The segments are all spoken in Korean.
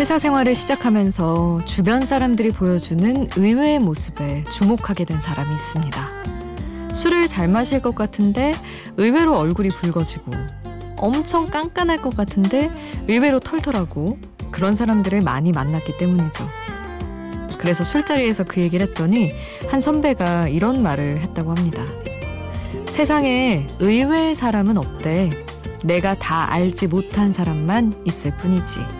회사 생활을 시작하면서 주변 사람들이 보여주는 의외의 모습에 주목하게 된 사람이 있습니다. 술을 잘 마실 것 같은데 의외로 얼굴이 붉어지고 엄청 깐깐할 것 같은데 의외로 털털하고 그런 사람들을 많이 만났기 때문이죠. 그래서 술자리에서 그 얘기를 했더니 한 선배가 이런 말을 했다고 합니다. 세상에 의외의 사람은 없대. 내가 다 알지 못한 사람만 있을 뿐이지.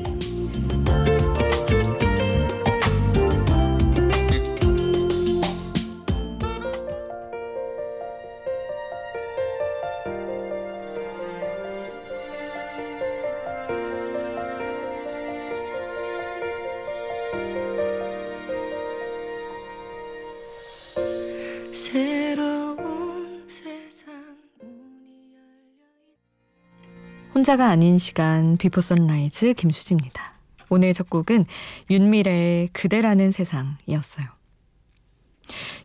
혼자가 아닌 시간 비포 선라이즈 김수지입니다. 오늘 첫 곡은 윤미래의 그대라는 세상이었어요.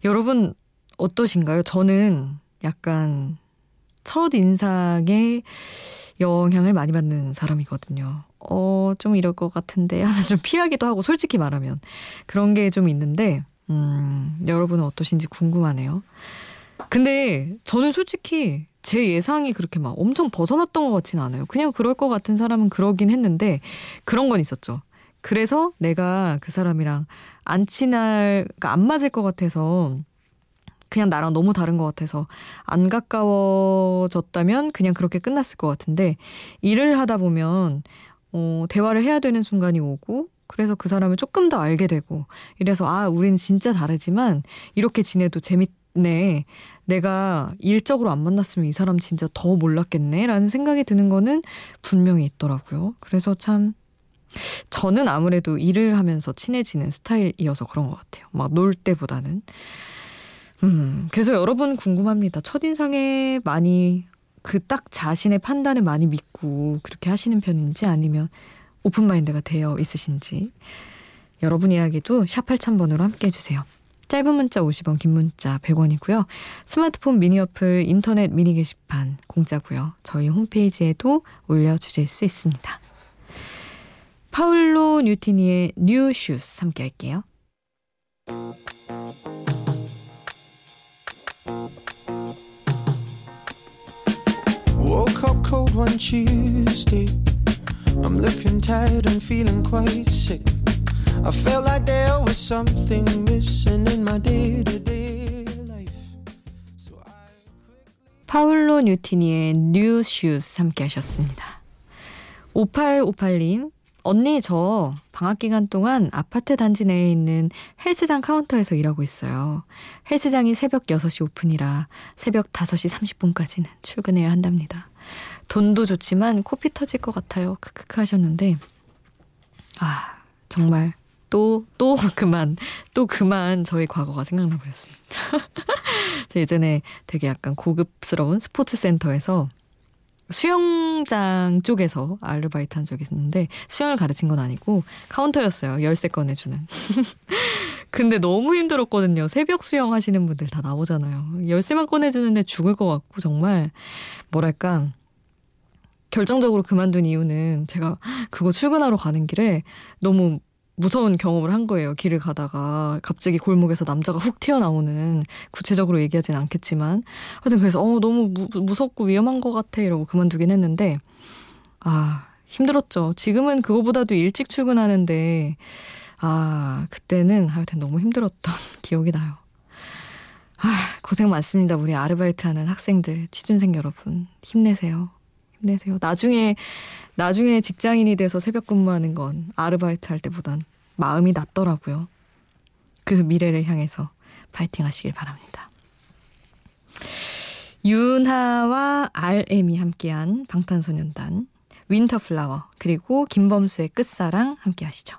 여러분 어떠신가요? 저는 약간 첫 인상에 영향을 많이 받는 사람이거든요. 어, 좀 이럴 것 같은데 하나 좀 피하기도 하고 솔직히 말하면 그런 게 좀 있는데 음, 여러분은 어떠신지 궁금하네요. 근데 저는 솔직히 제 예상이 그렇게 막 엄청 벗어났던 것 같지는 않아요. 그냥 그럴 것 같은 사람은 그러긴 했는데 그런 건 있었죠. 그래서 내가 그 사람이랑 안 친할, 그러니까 안 맞을 것 같아서 그냥 나랑 너무 다른 것 같아서 안 가까워졌다면 그냥 그렇게 끝났을 것 같은데 일을 하다 보면 어, 대화를 해야 되는 순간이 오고 그래서 그 사람을 조금 더 알게 되고 이래서 아 우린 진짜 다르지만 이렇게 지내도 재밌네 내가 일적으로 안 만났으면 이 사람 진짜 더 몰랐겠네 라는 생각이 드는 거는 분명히 있더라고요. 그래서 참 저는 아무래도 일을 하면서 친해지는 스타일이어서 그런 것 같아요. 막 놀 때보다는. 음, 그래서 여러분 궁금합니다. 첫인상에 많이 그 딱 자신의 판단을 많이 믿고 그렇게 하시는 편인지 아니면 open mind가 되어 있으신지. 여러분 이야기도 샵 8000번으로 함께 해주세요. 짧은 문자 50원, 긴 문자 100원이고요. 스마트폰 미니 어플, 인터넷 미니 게시판 공짜고요. 저희 홈페이지에도 올려주실 수 있습니다. Paolo Nutini의 New Shoes 함께 할게요. I felt like there was something missing in my day-to-day life. So I 파울로 뉴티니의 New Shoes 함께 하셨습니다. 5858님, 언니 저 방학 기간 동안 아파트 단지 내에 있는 헬스장 카운터에서 일하고 있어요. 헬스장이 새벽 6시 오픈이라 새벽 5시 30분까지는 출근해야 한답니다. 돈도 좋지만 코피 터질 것 같아요. 크크크 하셨는데 아 정말 또, 또 그만, 또 그만 저희 과거가 생각나 버렸습니다. 예전에 되게 약간 고급스러운 스포츠 센터에서 수영장 쪽에서 아르바이트 한 적이 있는데 수영을 가르친 건 아니고 카운터였어요. 열쇠 꺼내주는. 근데 너무 힘들었거든요. 새벽 수영 하시는 분들 다 나오잖아요. 열쇠만 꺼내주는데 죽을 것 같고 정말 뭐랄까 결정적으로 그만둔 이유는 제가 그거 출근하러 가는 길에 너무 무서운 경험을 한 거예요. 길을 가다가 갑자기 골목에서 남자가 훅 튀어나오는 구체적으로 얘기하진 않겠지만 하여튼 그래서 어 너무 무, 무섭고 위험한 것 같아 이러고 그만두긴 했는데 아 힘들었죠. 지금은 그거보다도 일찍 출근하는데 아 그때는 하여튼 너무 힘들었던 기억이 나요. 아 고생 많습니다. 우리 아르바이트하는 학생들 취준생 여러분 힘내세요. 힘내세요. 나중에 나중에 직장인이 돼서 새벽 근무하는 건 아르바이트 할 때보단 마음이 낫더라고요. 그 미래를 향해서 파이팅 하시길 바랍니다. 윤하와 RM이 함께한 방탄소년단 윈터플라워 그리고 김범수의 끝사랑 함께 하시죠.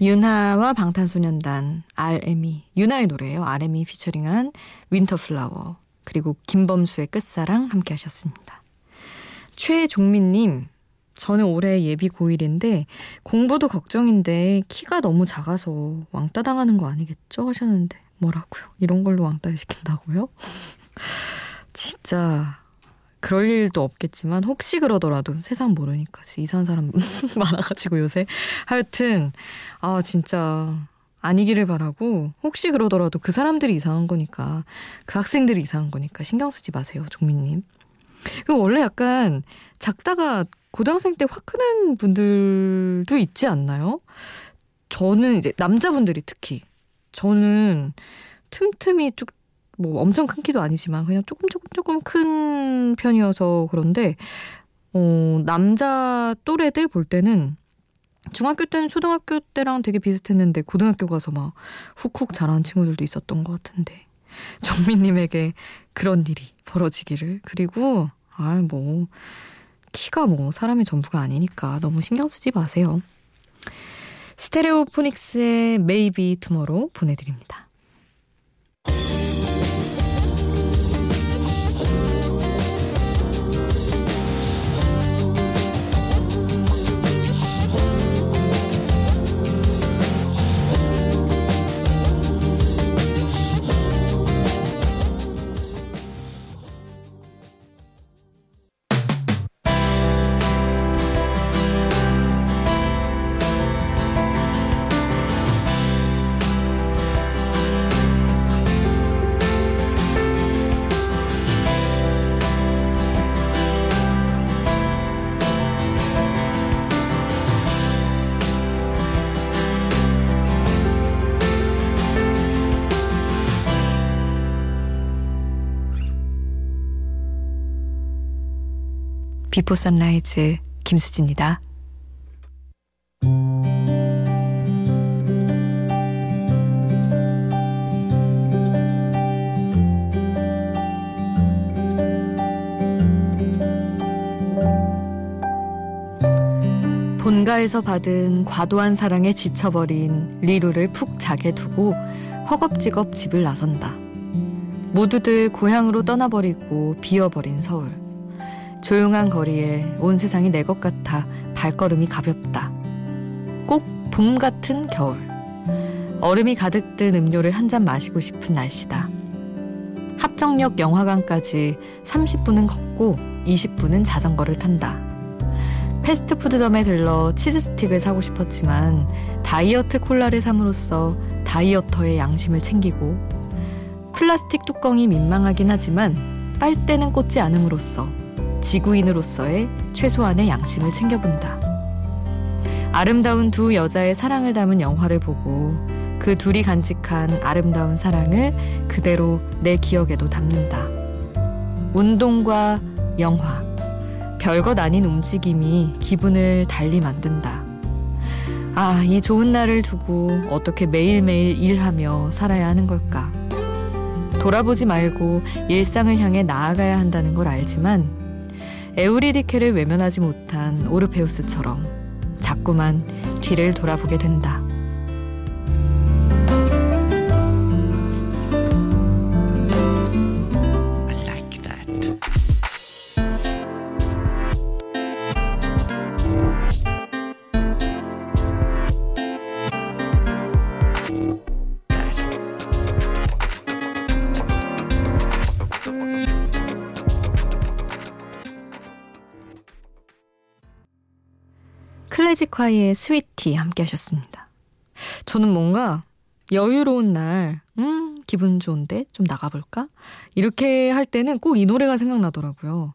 윤하와 방탄소년단 RM이 윤하의 노래예요. RM이 피처링한 윈터플라워 그리고 김범수의 끝사랑 함께 하셨습니다. 최종민님 저는 올해 예비 고1인데 공부도 걱정인데 키가 너무 작아서 왕따 당하는 거 아니겠죠? 하셨는데 뭐라고요? 이런 걸로 왕따를 시킨다고요? 진짜 그럴 일도 없겠지만 혹시 그러더라도 세상 모르니까 이상한 사람 많아가지고 요새 하여튼 아 진짜 아니기를 바라고 혹시 그러더라도 그 사람들이 이상한 거니까 그 학생들이 이상한 거니까 신경 쓰지 마세요 종민님. 그 원래 약간 작다가 고등학생 때 화크는 분들도 있지 않나요? 저는 이제 남자분들이 특히 저는 틈틈이 쭉 뭐 엄청 큰 키도 아니지만 그냥 조금 조금 조금 큰 편이어서 그런데 어 남자 또래들 볼 때는 중학교 때는 초등학교 때랑 되게 비슷했는데 고등학교 가서 막 훅훅 자라는 친구들도 있었던 것 같은데 정민님에게 그런 일이 벌어지기를 그리고 아 뭐 키가 뭐 사람의 전부가 아니니까 너무 신경 쓰지 마세요. Stereophonics의 Maybe Tomorrow 보내드립니다. 비포 선라이즈 김수지입니다. 본가에서 받은 과도한 사랑에 지쳐버린 리루를 푹 자게 두고 허겁지겁 집을 나선다. 모두들 고향으로 떠나버리고 비어버린 서울. 조용한 거리에 온 세상이 내 것 같아 발걸음이 가볍다. 꼭 봄 같은 겨울. 얼음이 가득 든 음료를 한 잔 마시고 싶은 날씨다. 합정역 영화관까지 30분은 걷고 20분은 자전거를 탄다. 패스트푸드점에 들러 치즈 스틱을 사고 싶었지만 다이어트 콜라를 삼으로써 다이어터의 양심을 챙기고 플라스틱 뚜껑이 민망하긴 하지만 빨대는 꽂지 않음으로써 지구인으로서의 최소한의 양심을 챙겨본다. 아름다운 두 여자의 사랑을 담은 영화를 보고 그 둘이 간직한 아름다운 사랑을 그대로 내 기억에도 담는다. 운동과 영화, 별것 아닌 움직임이 기분을 달리 만든다. 아, 이 좋은 날을 두고 어떻게 매일매일 일하며 살아야 하는 걸까? 돌아보지 말고 일상을 향해 나아가야 한다는 걸 알지만 에우리디케를 외면하지 못한 오르페우스처럼 자꾸만 뒤를 돌아보게 된다. 클래식화의 스위티 함께 하셨습니다. 저는 뭔가 여유로운 날, 음, 기분 좋은데 좀 나가볼까? 이렇게 할 때는 꼭 이 노래가 생각나더라고요.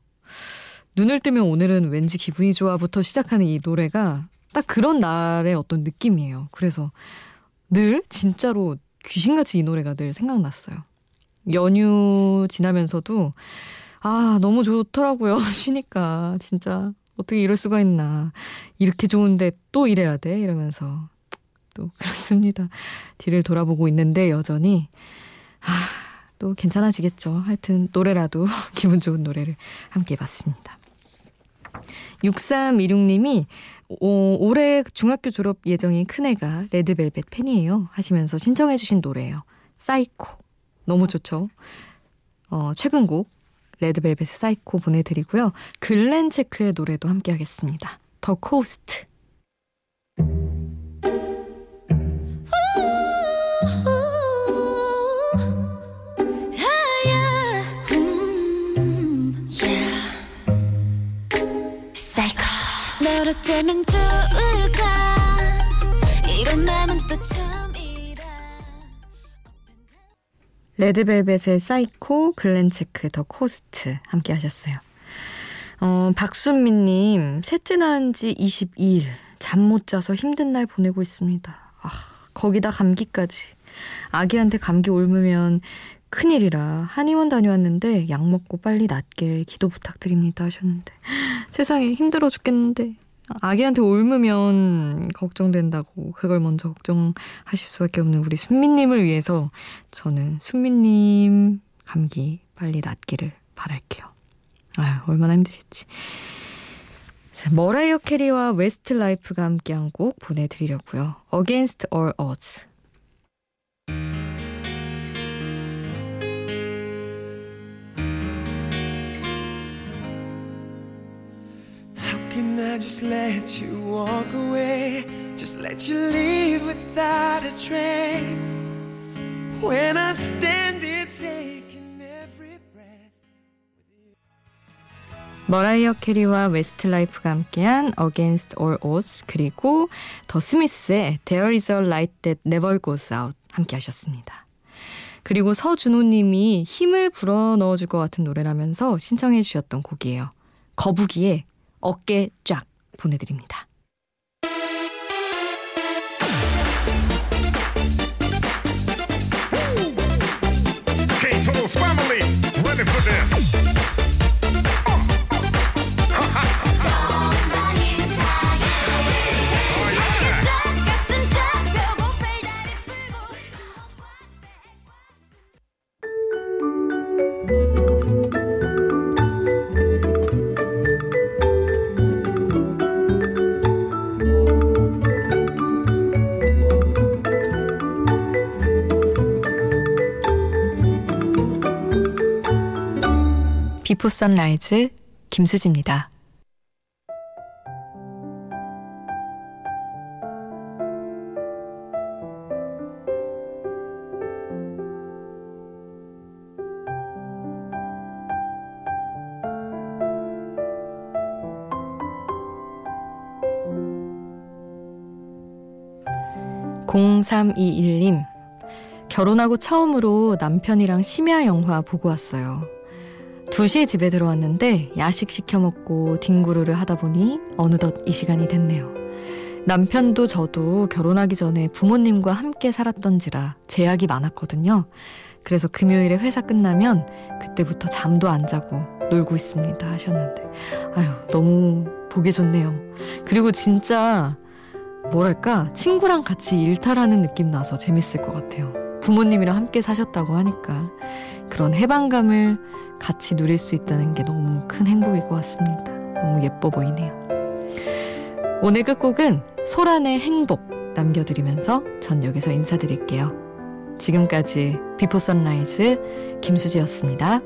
눈을 뜨면 오늘은 왠지 기분이 좋아부터 시작하는 이 노래가 딱 그런 날의 어떤 느낌이에요. 그래서 늘 진짜로 귀신같이 이 노래가 늘 생각났어요. 연휴 지나면서도 아, 너무 좋더라고요. 쉬니까. 진짜. 어떻게 이럴 수가 있나. 이렇게 좋은데 또 이래야 돼? 이러면서 또 그렇습니다. 뒤를 돌아보고 있는데 여전히 아, 또 괜찮아지겠죠. 하여튼 노래라도 기분 좋은 노래를 함께 해봤습니다. 6326님이 오, 올해 중학교 졸업 예정인 큰애가 레드벨벳 팬이에요 하시면서 신청해 주신 노래예요. 사이코. 너무 좋죠. 어, 최근 곡 레드벨벳의 사이코 보내드리고요. 글렌 체크의 노래도 함께 하겠습니다. The Coast. 어쩌면 좋을 레드벨벳의 사이코, 글렌체크, The Coast 함께 하셨어요. 어, 박순미님, 셋째 낳은 지 22일, 잠 못 자서 힘든 날 보내고 있습니다. 아, 거기다 감기까지. 아기한테 감기 옮으면 큰일이라 한의원 다녀왔는데 약 먹고 빨리 낫길 기도 부탁드립니다 하셨는데 세상에 힘들어 죽겠는데 아기한테 옮으면 걱정된다고 그걸 먼저 걱정하실 수밖에 없는 우리 순미님을 위해서 저는 순미님 감기 빨리 낫기를 바랄게요. 아유 얼마나 힘드실지. 머라이어 캐리와 웨스트 라이프가 함께한 곡 보내드리려고요. Against All Odds. Can I just let you walk away? Just let you leave without a trace. When I stand here taking every breath. 머라이어 캐리와 웨스트라이프가 함께한 Against All Odds 그리고 더 스미스의 There Is a Light That Never Goes Out 함께 하셨습니다. 그리고 서준호님이 힘을 불어 넣어줄 것 같은 노래라면서 신청해 주셨던 곡이에요. 거북이의 어깨 쫙 보내드립니다. 비포 선라이즈 김수지입니다. (0321님) 결혼하고 처음으로 남편이랑 심야 영화 보고 왔어요. 2시에 집에 들어왔는데 야식 시켜 먹고 뒹구르를 하다 보니 어느덧 이 시간이 됐네요. 남편도 저도 결혼하기 전에 부모님과 함께 살았던지라 제약이 많았거든요. 그래서 금요일에 회사 끝나면 그때부터 잠도 안 자고 놀고 있습니다 하셨는데 아유 너무 보기 좋네요. 그리고 진짜 뭐랄까 친구랑 같이 일탈하는 느낌 나서 재밌을 것 같아요. 부모님이랑 함께 사셨다고 하니까 그런 해방감을 같이 누릴 수 있다는 게 너무 큰 행복일 것 같습니다. 너무 예뻐 보이네요. 오늘 끝곡은 소란의 행복 남겨드리면서 전 여기서 인사드릴게요. 지금까지 Before Sunrise 김수지였습니다.